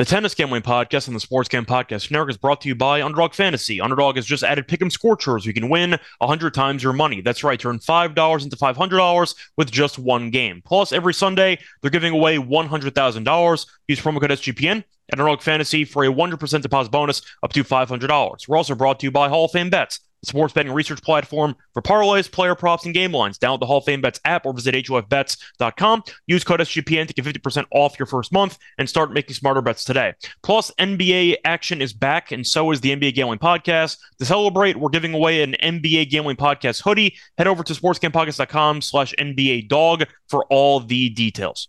The Tennis Gambling Podcast and the Sports Gam Podcast Network is brought to you by Underdog Fantasy. Underdog has just added Pick'em Scorchers. You can win 100 times your money. That's right, turn $5 into $500 with just one game. Plus, every Sunday, they're giving away $100,000. Use promo code SGPN at Underdog Fantasy for a 100% deposit bonus up to $500. We're also brought to you by Hall of Fame Bets sports betting research platform for parlays, player props, and game lines. Download the Hall of Fame Bets app or visit HOFBets.com. Use code SGPN to get 50% off your first month and start making smarter bets today. Plus, NBA action is back, and so is the NBA Gambling Podcast. To celebrate, we're giving away an NBA Gambling Podcast hoodie. Head over to sportsgampodcast.com slash NBA dog for all the details.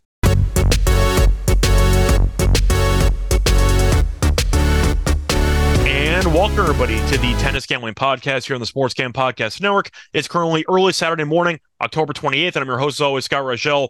Welcome everybody to the Tennis Gambling Podcast here on the Sports Gam Podcast Network. It's currently early Saturday morning, October 28th, and I'm your host, as always, Scott Reichel.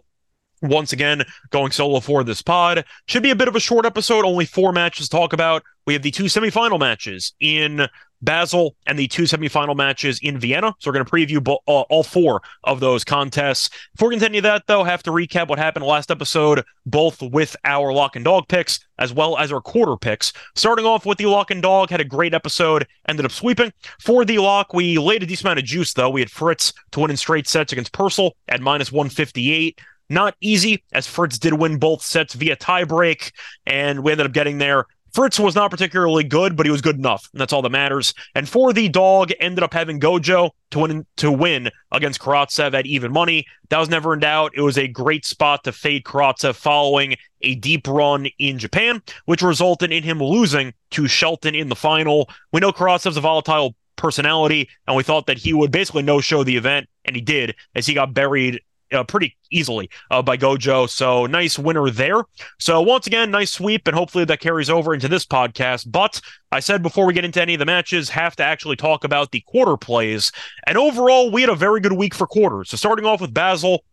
Once again, going solo for this pod. Should be a bit of a short episode, only four matches to talk about. We have the two semifinal matches in Basel and the two semifinal matches in Vienna. So we're going to preview bo- uh, all four of those contests. Before we continue that, though, have to recap what happened last episode, both with our lock and dog picks as well as our quarter picks. Starting off with the lock and dog, had a great episode, ended up sweeping. For the lock, we laid a decent amount of juice, though. We had Fritz to win in straight sets against Purcell at minus 158. Not easy, as Fritz did win both sets via tiebreak, and we ended up getting there Fritz was not particularly good, but he was good enough, and that's all that matters. And for the dog, ended up having Gojo to win to win against Karatsev at even money. That was never in doubt. It was a great spot to fade Karatsev following a deep run in Japan, which resulted in him losing to Shelton in the final. We know Karatsev's a volatile personality, and we thought that he would basically no show the event, and he did, as he got buried uh, pretty easily uh, by Gojo. So nice winner there. So once again, nice sweep, and hopefully that carries over into this podcast. But I said before we get into any of the matches, have to actually talk about the quarter plays. And overall, we had a very good week for quarters. So starting off with Basel,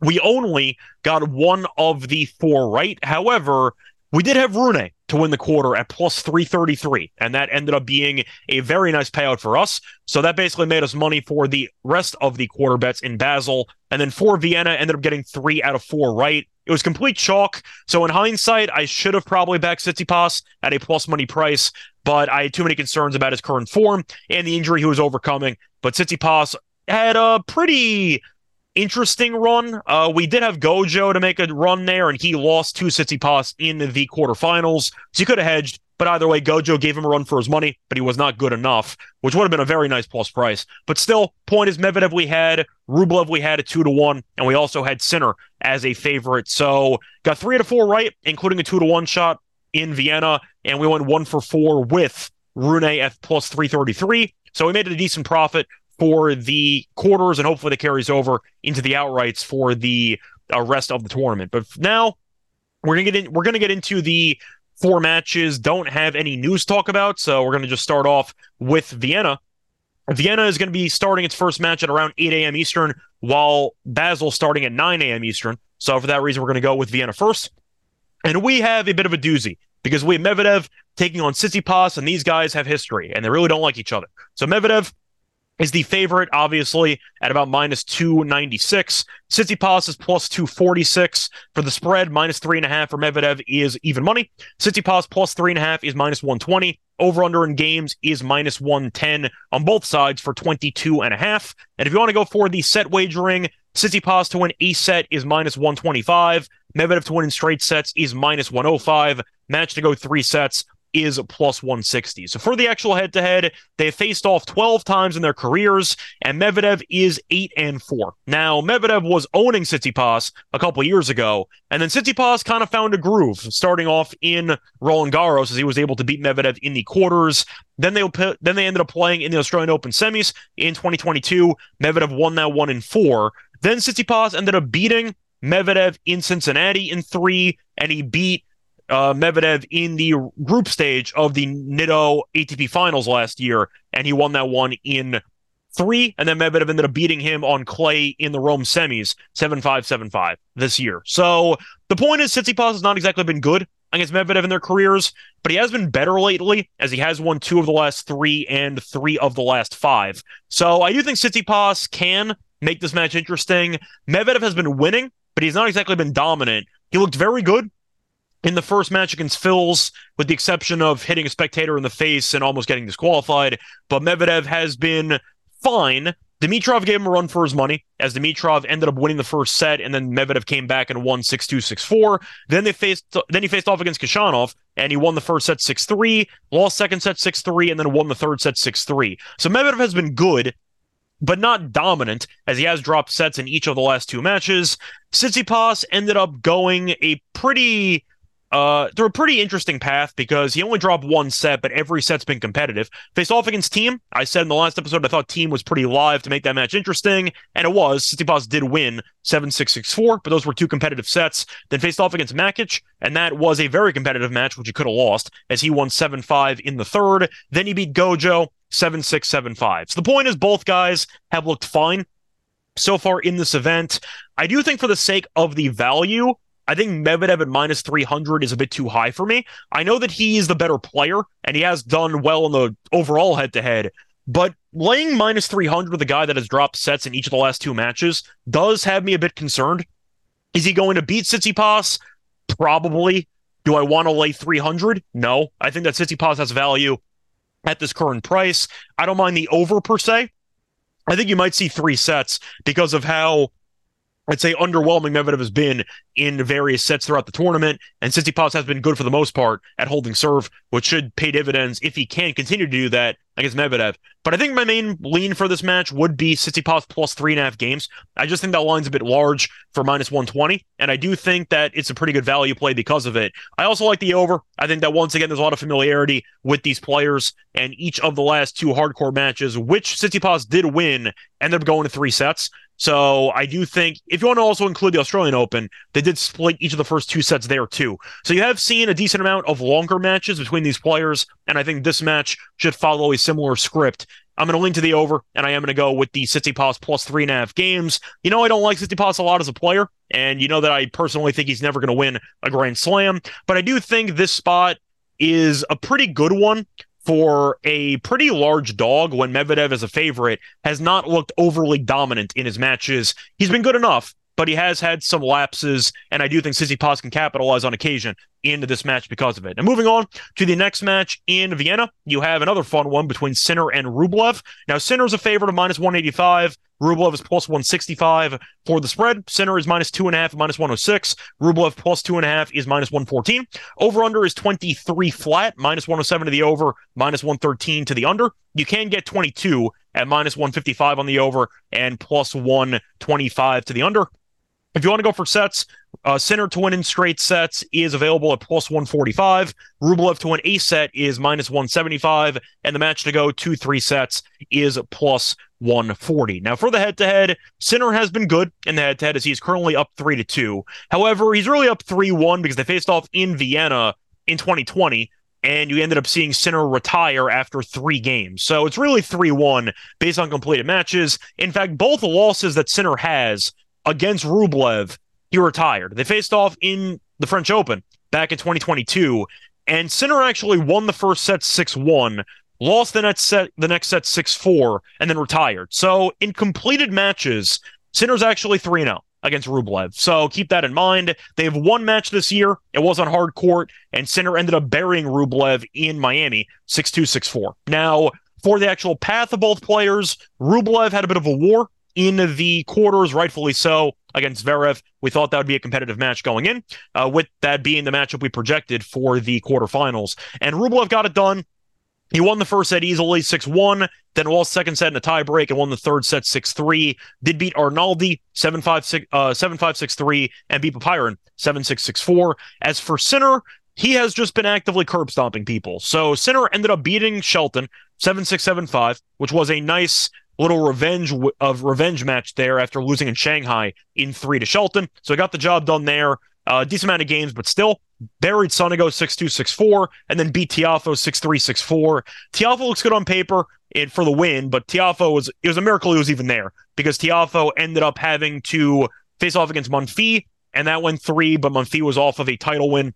we only got one of the four right. However, we did have Rune to win the quarter at plus 333, and that ended up being a very nice payout for us. So that basically made us money for the rest of the quarter bets in Basel. And then for Vienna, ended up getting three out of four right. It was complete chalk. So in hindsight, I should have probably backed Tsitsipas at a plus money price, but I had too many concerns about his current form and the injury he was overcoming. But Tsitsipas had a pretty interesting run. Uh, we did have Gojo to make a run there, and he lost to Tsitsipas in the quarterfinals. So he could have hedged, but either way, Gojo gave him a run for his money, but he was not good enough, which would have been a very nice plus price. But still, point is Medvedev we had, Rublev we had a two to one, and we also had Sinner as a favorite. So got three to four right, including a two to one shot in Vienna, and we went one for four with Rune at plus 333. So we made a decent profit for the quarters, and hopefully that carries over into the outrights for the uh, rest of the tournament. But now we're gonna get in. We're gonna get into the four matches. Don't have any news to talk about, so we're gonna just start off with Vienna. Vienna is going to be starting its first match at around 8 a.m. Eastern, while Basel starting at 9 a.m. Eastern. So for that reason, we're going to go with Vienna first. And we have a bit of a doozy because we have Medvedev taking on Tsitsipas, and these guys have history, and they really don't like each other. So Medvedev is the favorite, obviously, at about minus 296. Tsitsipas is plus 246 for the spread. Minus three and a half for Medvedev is even money. Tsitsipas plus three and a half is minus 120. Over under in games is minus 110 on both sides for 22 and a half. And if you want to go for the set wagering, Tsitsipas to win a set is minus 125. Medvedev to win in straight sets is minus 105. Match to go three sets is plus 160. So for the actual head to head, they faced off 12 times in their careers, and Medvedev is 8 and 4. Now, Medvedev was owning Tsitsipas a couple years ago, and then Tsitsipas kind of found a groove, starting off in Roland Garros as he was able to beat Medvedev in the quarters. Then they then they ended up playing in the Australian Open semis in 2022. Medvedev won that one in four. Then Tsitsipas ended up beating Medvedev in Cincinnati in three, and he beat uh, Medvedev in the group stage of the Nitto ATP Finals last year, and he won that one in three. And then Medvedev ended up beating him on clay in the Rome semis, 7 5 7 5 this year. So the point is, Tsitsipas has not exactly been good against Medvedev in their careers, but he has been better lately as he has won two of the last three and three of the last five. So I do think Tsitsipas can make this match interesting. Medvedev has been winning, but he's not exactly been dominant. He looked very good in the first match against Fils, with the exception of hitting a spectator in the face and almost getting disqualified. But Medvedev has been fine. Dimitrov gave him a run for his money as Dimitrov ended up winning the first set, and then Medvedev came back and won 6-2, 6-4. Then they faced then he faced off against Khachanov, and he won the first set 6-3, lost second set 6-3, and then won the third set 6-3. So Medvedev has been good, but not dominant, as he has dropped sets in each of the last two matches. Tsitsipas ended up going a pretty uh, through a pretty interesting path because he only dropped one set, but every set's been competitive. Faced off against Thiem, I said in the last episode I thought Thiem was pretty live to make that match interesting, and it was. Tsitsipas did win 7 6 6 4, but those were two competitive sets. Then faced off against Machac, and that was a very competitive match, which he could have lost, as he won 7 5 in the third. Then he beat Gojo 7 6 7 5. So the point is, both guys have looked fine so far in this event. I do think, for the sake of the value, I think Medvedev at minus 300 is a bit too high for me. I know that he is the better player and he has done well in the overall head to head, but laying minus 300 with a guy that has dropped sets in each of the last two matches does have me a bit concerned. Is he going to beat Tsitsipas? Probably. Do I want to lay 300? No. I think that Tsitsipas has value at this current price. I don't mind the over per se. I think you might see three sets because of how I'd say underwhelming Medvedev has been in various sets throughout the tournament, and Tsitsipas has been good for the most part at holding serve, which should pay dividends if he can continue to do that against Medvedev. But I think my main lean for this match would be Tsitsipas plus three and a half games. I just think that line's a bit large for minus 120, and I do think that it's a pretty good value play because of it. I also like the over. I think that once again, there's a lot of familiarity with these players, and each of the last two hardcore matches, which Tsitsipas did win, ended up going to three sets. So I do think if you want to also include the Australian Open, they did split each of the first two sets there too. So you have seen a decent amount of longer matches between these players, and I think this match should follow a similar script. I'm going to lean to the over, and I am going to go with the Tsitsipas plus three and a half games. You know, I don't like Tsitsipas a lot as a player, and you know that I personally think he's never going to win a Grand Slam, but I do think this spot is a pretty good one for a pretty large dog when Medvedev is a favorite has not looked overly dominant in his matches. He's been good enough, but he has had some lapses, and I do think Tsitsipas can capitalize on occasion into this match because of it. And moving on to the next match in Vienna, you have another fun one between Sinner and Rublev. Now, Sinner is a favorite of minus 185. Rublev is plus 165 for the spread. Sinner is minus two and a half, minus 106. Rublev plus two and a half is minus 114. Over under is 23 flat, minus 107 to the over, minus 113 to the under. You can get 22 at minus 155 on the over and plus 125 to the under. If you want to go for sets, uh, Sinner to win in straight sets is available at plus 145. Rublev to win a set is minus 175. And the match to go two, three sets is plus 140. Now, for the head to head, Sinner has been good in the head to head as he's currently up 3 to 2. However, he's really up 3 1 because they faced off in Vienna in 2020 and you ended up seeing Sinner retire after three games. So it's really 3 1 based on completed matches. In fact, both the losses that Sinner has against Rublev, he retired. They faced off in the French Open back in 2022, and Sinner actually won the first set 6 1, lost the next set, the next set 6 4, and then retired. So in completed matches, Sinner's actually 3 0 against Rublev. So keep that in mind. They have one match this year. It was on hard court, and Sinner ended up burying Rublev in Miami 6 2, 6 4. Now, for the actual path of both players, Rublev had a bit of a war in the quarters, rightfully so, against Zverev. We thought that would be a competitive match going in, uh, with that being the matchup we projected for the quarterfinals. And Rublev got it done. He won the first set easily, 6 1, then lost second set in a tiebreak and won the third set 6 3. Did beat Arnaldi 7 5 6, uh, 7 5 6 3 and beat Popyrin 7 6 6 4. As for Sinner, he has just been actively curb stomping people. So Sinner ended up beating Shelton 7 6 7 5, which was a nice little revenge of revenge match there after losing in Shanghai in three to Shelton. So I got the job done there. Uh, decent amount of games, but still buried Sonego 6-2, 6-4, and then beat Tiafoe 6-3, 6-4. Tiafoe looks good on paper it, for the win, but Tiafoe was it was a miracle he was even there because Tiafoe ended up having to face off against Monfils, and that went three, but Monfils was off of a title win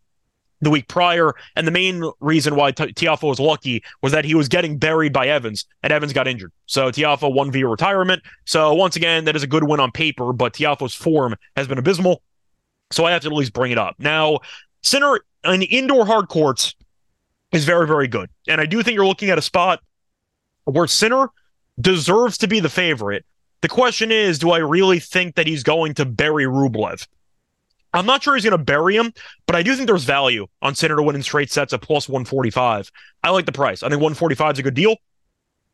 the week prior. And the main reason why T- Tiafoe was lucky was that he was getting buried by Evans, and Evans got injured. So Tiafoe won via retirement. So once again, that is a good win on paper, but Tiafoe's form has been abysmal. So I have to at least bring it up. Now, Sinner in indoor hard courts is very, very good. And I do think you're looking at a spot where Sinner deserves to be the favorite. The question is, do I really think that he's going to bury Rublev? I'm not sure he's going to bury him, but I do think there's value on Sinner to win in straight sets at plus 145. I like the price. I think 145 is a good deal.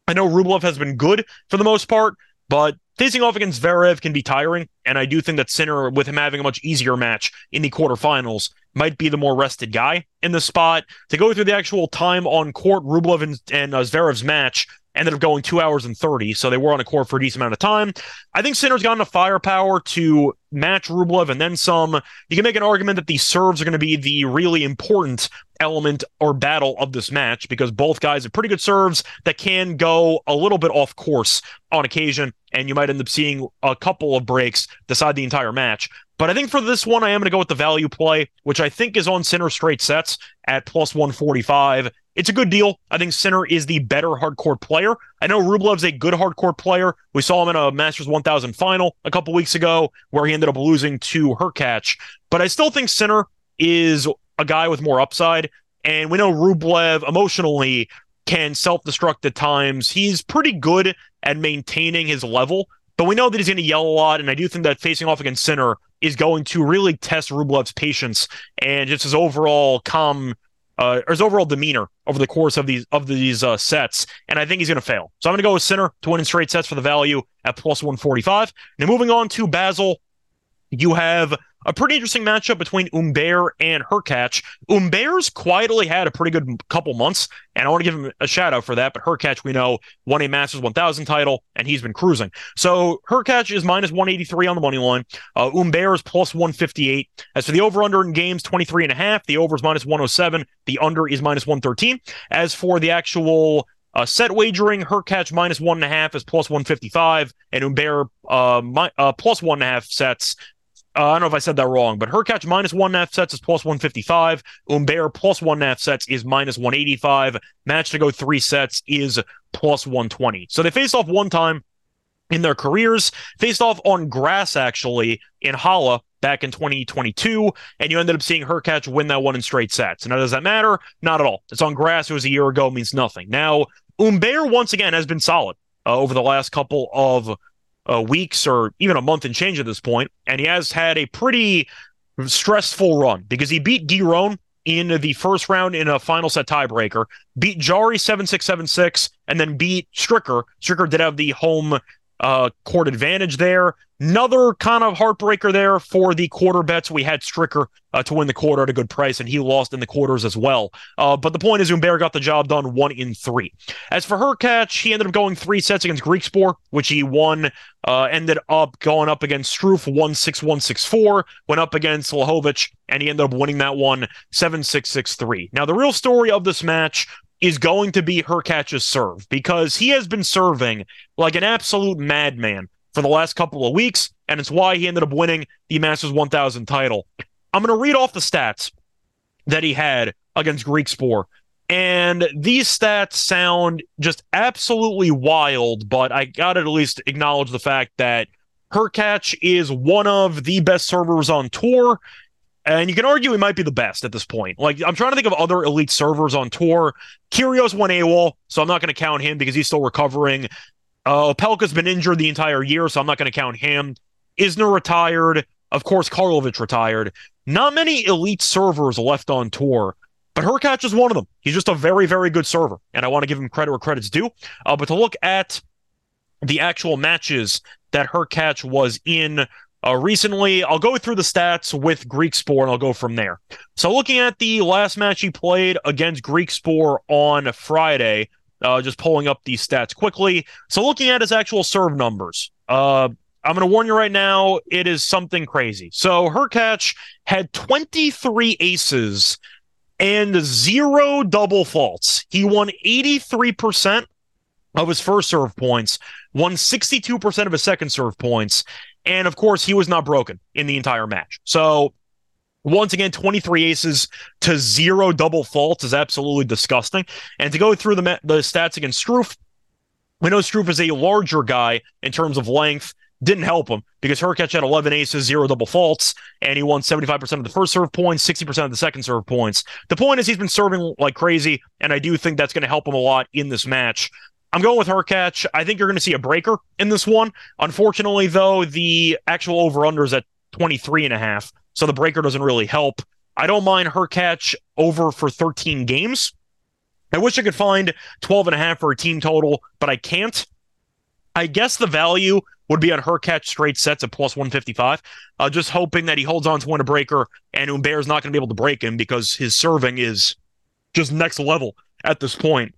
I know Rublev has been good for the most part, but facing off against Zverev can be tiring. And I do think that Sinner, with him having a much easier match in the quarterfinals, might be the more rested guy in the spot. To go through the actual time on court, Rublev and, and uh, Zverev's match ended up going two hours and 30. So they were on a court for a decent amount of time. I think Sinner's got enough firepower to match Rublev and then some. You can make an argument that these serves are going to be the really important element or battle of this match because both guys have pretty good serves that can go a little bit off course on occasion. And you might end up seeing a couple of breaks decide the entire match. But I think for this one, I am going to go with the value play, which I think is on Sinner straight sets at plus 145. It's a good deal. I think Sinner is the better hardcore player. I know Rublev's a good hardcore player. We saw him in a Masters 1000 final a couple weeks ago where he ended up losing to Hurkacz. But I still think Sinner is a guy with more upside. And we know Rublev emotionally can self destruct at times. He's pretty good at maintaining his level, but we know that he's going to yell a lot. And I do think that facing off against Sinner is going to really test Rublev's patience and just his overall calm uh, or his overall demeanor over the course of these of these uh, sets, and I think he's going to fail. So I'm going to go with Sinner to win in straight sets for the value at plus 145. Now moving on to Basel, you have a pretty interesting matchup between Humbert and Hurkacz. Humbert's quietly had a pretty good couple months, and I want to give him a shout out for that. But Hurkacz, we know, won a Masters 1000 title, and he's been cruising. So Hurkacz is minus 183 on the money line. Uh, Humbert is plus 158. As for the over under in games, 23 and a half. The over is minus 107. The under is minus 113. As for the actual uh, set wagering, Hurkacz minus one and a half is plus 155, and Humbert uh, my, uh, plus one and a half sets uh, I don't know if I said that wrong, but Hurkacz minus one and a half sets is plus 155. Humbert plus one and a half sets is minus 185. Match to go three sets is plus 120. So they faced off one time in their careers, faced off on grass actually in Halle back in 2022, and you ended up seeing Hurkacz win that one in straight sets. Now, does that matter? Not at all. It's on grass. It was a year ago, means nothing. Now, Humbert once again has been solid uh, over the last couple of uh, weeks or even a month and change at this point, and he has had a pretty stressful run because he beat Giron in the first round in a final set tiebreaker, beat Jarry 7 6 7 6, and then beat Stricker. Stricker did have the home uh, court advantage there. Another kind of heartbreaker there for the quarter bets. We had Stricker uh, to win the quarter at a good price, and he lost in the quarters as well. Uh, but the point is, Humbert got the job done one in three. As for Hurkacz, he ended up going three sets against Griekspoor, which he won. Uh, ended up going up against Struff 1 6 1 6 4, went up against Lajovic, and he ended up winning that one 7 6 6 3. Now, the real story of this match is going to be Hurkacz's serve because he has been serving like an absolute madman for the last couple of weeks, and it's why he ended up winning the Masters 1000 title. I'm going to read off the stats that he had against Griekspoor. And these stats sound just absolutely wild, but I got to at least acknowledge the fact that Hurkacz is one of the best servers on tour. And you can argue he might be the best at this point. Like, I'm trying to think of other elite servers on tour. Kyrgios won AWOL, so I'm not going to count him because he's still recovering. Uh, Opelka's been injured the entire year, so I'm not going to count him. Isner retired. Of course, Karlovic retired. Not many elite servers left on tour, but Hurkacz is one of them. He's just a very, very good server, and I want to give him credit where credit's due. Uh, but to look at the actual matches that Hurkacz was in uh, recently. I'll go through the stats with Griekspoor and I'll go from there. So, looking at the last match he played against Griekspoor on Friday, uh, just pulling up these stats quickly. So, looking at his actual serve numbers, uh, I'm going to warn you right now, it is something crazy. So, Hurkacz had 23 aces and zero double faults. He won 83% of his first serve points, won 62% of his second serve points, and of course, he was not broken in the entire match. So, once again, 23 aces to zero double faults is absolutely disgusting. And to go through the, the stats against Struff, we know Struff is a larger guy in terms of length didn't help him because Hurkacz had 11 aces, zero double faults, and he won 75% of the first serve points, 60% of the second serve points. The point is he's been serving like crazy, and I do think that's going to help him a lot in this match. I'm going with Hurkacz. I think you're going to see a breaker in this one. Unfortunately, though, the actual over-under is at 23 and a half, so the breaker doesn't really help. I don't mind Hurkacz over for 13 games. I wish I could find 12 and a half for a team total, but I can't. I guess the value would be on Hurkacz straight sets at plus 155. Uh, just hoping that he holds on to win a breaker and Humbert's not going to be able to break him because his serving is just next level at this point.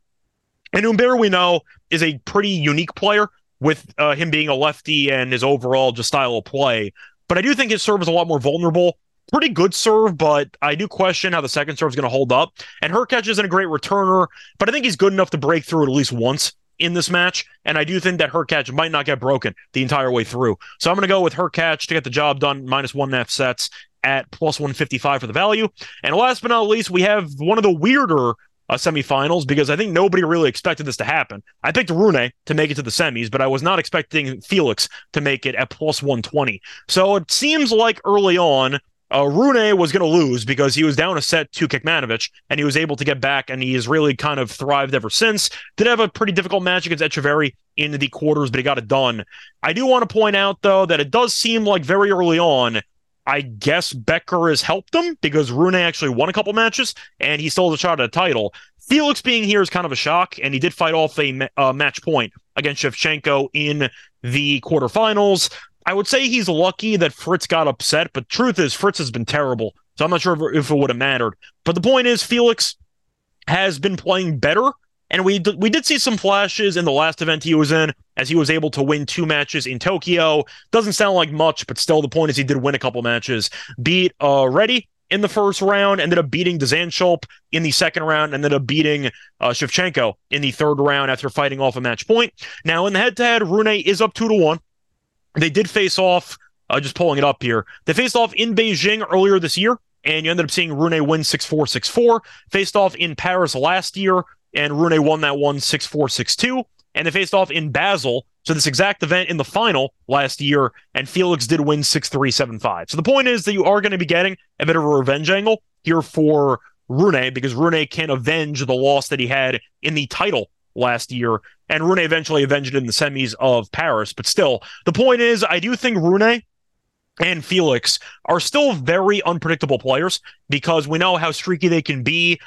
And Humbert, we know, is a pretty unique player with uh, him being a lefty and his overall just style of play. But I do think his serve is a lot more vulnerable. Pretty good serve, but I do question how the second serve is going to hold up. And Hurkacz isn't a great returner, but I think he's good enough to break through at least once in this match. And I do think that Hurkacz might not get broken the entire way through. So I'm going to go with Hurkacz to get the job done, minus one and a half sets at plus 155 for the value. And last but not least, we have one of the weirder uh, semifinals because I think nobody really expected this to happen. I picked Rune to make it to the semis, but I was not expecting Felix to make it at plus 120. So it seems like early on, uh, Rune was going to lose because he was down a set to Kecmanovic and he was able to get back and he has really kind of thrived ever since. Did have a pretty difficult match against Etcheverry in the quarters, but he got it done. I do want to point out, though, that it does seem like very early on I guess Becker has helped them because Rune actually won a couple matches and he still has a shot at a title. Felix being here is kind of a shock, and he did fight off a uh, match point against Shevchenko in the quarterfinals. I would say he's lucky that Fritz got upset, but truth is, Fritz has been terrible. So I'm not sure if, if it would have mattered. But the point is, Felix has been playing better and we d- we did see some flashes in the last event he was in, as he was able to win two matches in Tokyo. Doesn't sound like much, but still, the point is he did win a couple matches. Beat uh, Reddy in the first round, ended up beating Zandschulp in the second round, and ended up beating uh, Shevchenko in the third round after fighting off a match point. Now, in the head to head, Rune is up two to one. They did face off, uh, just pulling it up here. They faced off in Beijing earlier this year, and you ended up seeing Rune win 6 4 6 4. Faced off in Paris last year and Rune won that one 6 4 6 2. And they faced off in Basel. So, this exact event in the final last year, and Felix did win 6 3 7 5. So, the point is that you are going to be getting a bit of a revenge angle here for Rune because Rune can avenge the loss that he had in the title last year. And Rune eventually avenged it in the semis of Paris. But still, the point is, I do think Rune and Felix are still very unpredictable players because we know how streaky they can be.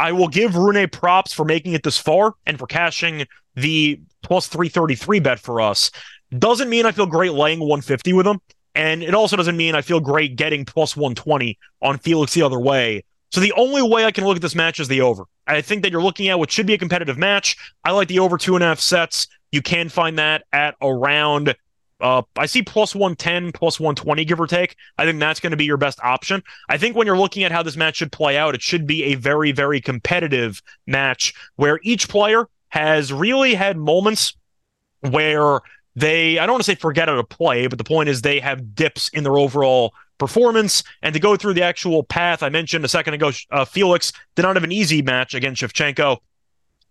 I will give Rune props for making it this far and for cashing the plus 333 bet for us. Doesn't mean I feel great laying 150 with him. And it also doesn't mean I feel great getting plus 120 on Felix the other way. So the only way I can look at this match is the over. I think that you're looking at what should be a competitive match. I like the over two and a half sets. You can find that at around uh, I see plus 110, plus 120, give or take. I think that's going to be your best option. I think when you're looking at how this match should play out, it should be a very, very competitive match where each player has really had moments where they, I don't want to say forget how to play, but the point is they have dips in their overall performance. And to go through the actual path I mentioned a second ago, uh, Felix did not have an easy match against Shevchenko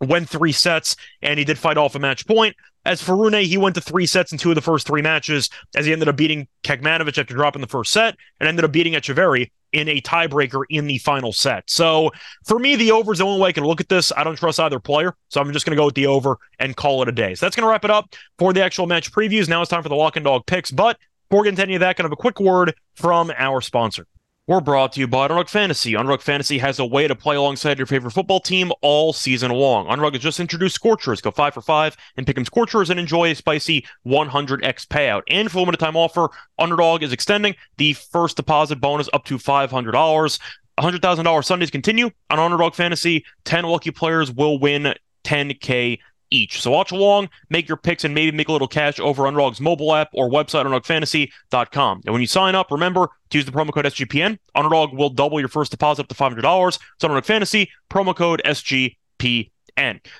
went three sets and he did fight off a match point. As for Rune, he went to three sets in two of the first three matches, as he ended up beating Kecmanovic after dropping the first set and ended up beating Etcheverry in a tiebreaker in the final set. So for me, the over is the only way I can look at this. I don't trust either player, so I'm just going to go with the over and call it a day. So that's going to wrap it up for the actual match previews. Now it's time for the lock and dog picks. But before getting to any of that, kind of a quick word from our sponsor. We're brought to you by Underdog Fantasy. Underdog Fantasy has a way to play alongside your favorite football team all season long. Underdog has just introduced Scorchers. Go five for five and Pick'em Scorchers and enjoy a spicy 100x payout. And for a limited time offer, Underdog is extending the first deposit bonus up to $500. $100,000 Sundays continue on Underdog Fantasy. 10 lucky players will win 10K each. So watch along, make your picks, and maybe make a little cash over Underdog's mobile app or website, underdogfantasy.com. And when you sign up, remember to use the promo code SGPN. Underdog will double your first deposit up to $500. So Fantasy, promo code SGPN.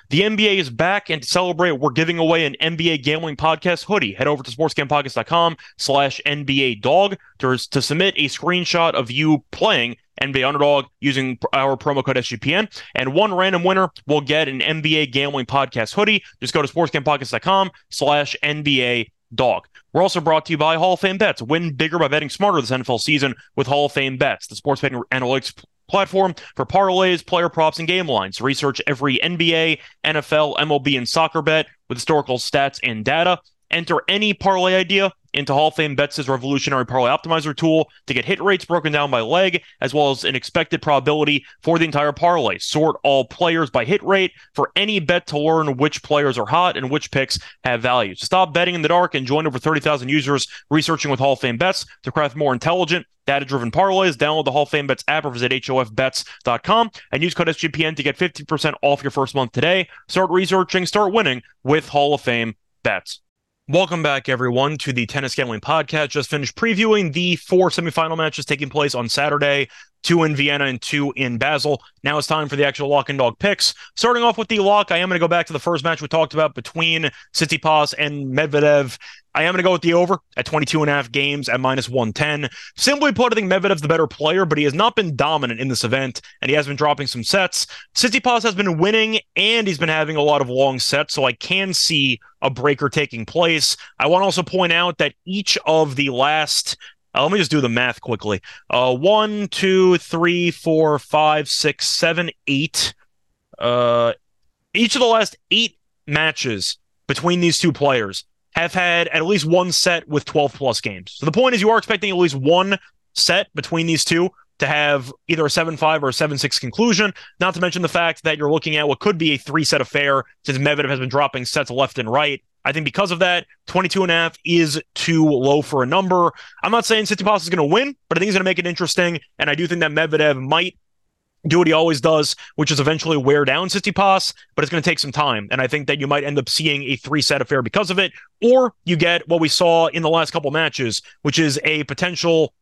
The NBA is back, and to celebrate, we're giving away an NBA Gambling Podcast hoodie. Head over to sportsgamepodcast.com slash NBA Dog to, to submit a screenshot of you playing NBA Underdog using our promo code SGPN. And one random winner will get an NBA Gambling Podcast hoodie. Just go to sportsgamepodcast.com slash NBA dog. We're also brought to you by Hall of Fame Bets. Win bigger by betting smarter this NFL season with Hall of Fame Bets, the sports betting analytics platform for parlays, player props, and game lines. Research every NBA, NFL, MLB, and soccer bet with historical stats and data. Enter any parlay idea into Hall of Fame Bets' revolutionary parlay optimizer tool to get hit rates broken down by leg, as well as an expected probability for the entire parlay. Sort all players by hit rate for any bet to learn which players are hot and which picks have value. Stop betting in the dark and join over 30,000 users researching with Hall of Fame Bets to craft more intelligent, data driven parlays. Download the Hall of Fame Bets app or visit HOFBets.com and use code SGPN to get 50% off your first month today. Start researching, start winning with Hall of Fame Bets. Welcome back, everyone, to the Tennis Gambling Podcast. Just finished previewing the four semifinal matches taking place on Saturday two in Vienna and two in Basel. Now it's time for the actual lock and dog picks. Starting off with the lock, I am going to go back to the first match we talked about between Tsitsipas and Medvedev. I am going to go with the over at 22 and a half games at minus 110. Simply put, I think Medvedev's the better player, but he has not been dominant in this event, and he has been dropping some sets. Tsitsipas has been winning, and he's been having a lot of long sets, so I can see a breaker taking place. I want to also point out that each of the last uh, let me just do the math quickly. Uh, one, two, three, four, five, six, seven, eight. Uh, each of the last eight matches between these two players have had at least one set with 12 plus games. So the point is, you are expecting at least one set between these two to have either a 7 5 or a 7 6 conclusion. Not to mention the fact that you're looking at what could be a three set affair since Medvedev has been dropping sets left and right. I think because of that, 22 and a half is too low for a number. I'm not saying Tsitsipas is going to win, but I think he's going to make it interesting. And I do think that Medvedev might do what he always does, which is eventually wear down Tsitsipas, but it's going to take some time. And I think that you might end up seeing a three set affair because of it, or you get what we saw in the last couple matches, which is a potential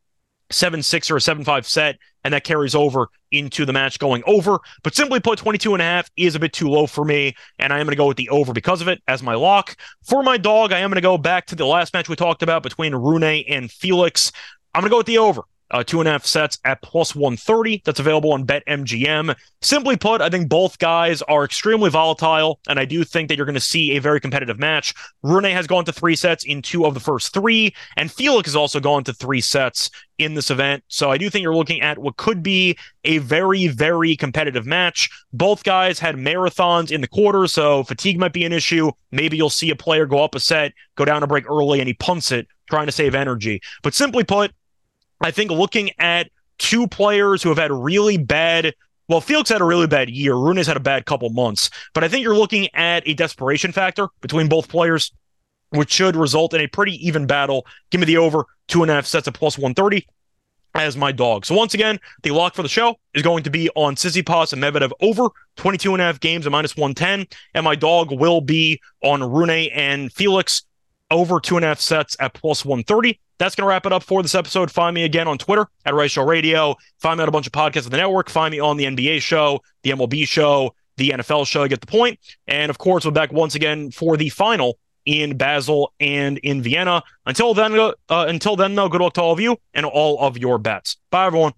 7 6 or a 7 5 set, and that carries over into the match going over. But simply put, 22 and a half is a bit too low for me, and I am going to go with the over because of it as my lock. For my dog, I am going to go back to the last match we talked about between Rune and Felix. I'm going to go with the over uh, two and a half sets at plus 130. That's available on BetMGM. Simply put, I think both guys are extremely volatile, and I do think that you're going to see a very competitive match. Rune has gone to three sets in two of the first three, and Felix has also gone to three sets in this event. So I do think you're looking at what could be a very, very competitive match. Both guys had marathons in the quarter, so fatigue might be an issue. Maybe you'll see a player go up a set, go down a break early, and he punts it, trying to save energy. But simply put, I think looking at two players who have had really bad well, Felix had a really bad year. Rune's had a bad couple months. But I think you're looking at a desperation factor between both players, which should result in a pretty even battle. Give me the over, two and a half sets of plus 130 as my dog. So once again, the lock for the show is going to be on Tsitsipas and Medvedev over 22 and a half games at minus 110. And my dog will be on Rune and Felix over two and a half sets at plus 130. That's going to wrap it up for this episode. Find me again on Twitter at Rice Show Radio. Find me on a bunch of podcasts on the network. Find me on the NBA show, the MLB show, the NFL show. Get the point. And of course, we're back once again for the final in Basel and in Vienna. Until then, uh, until then, though, good luck to all of you and all of your bets. Bye, everyone.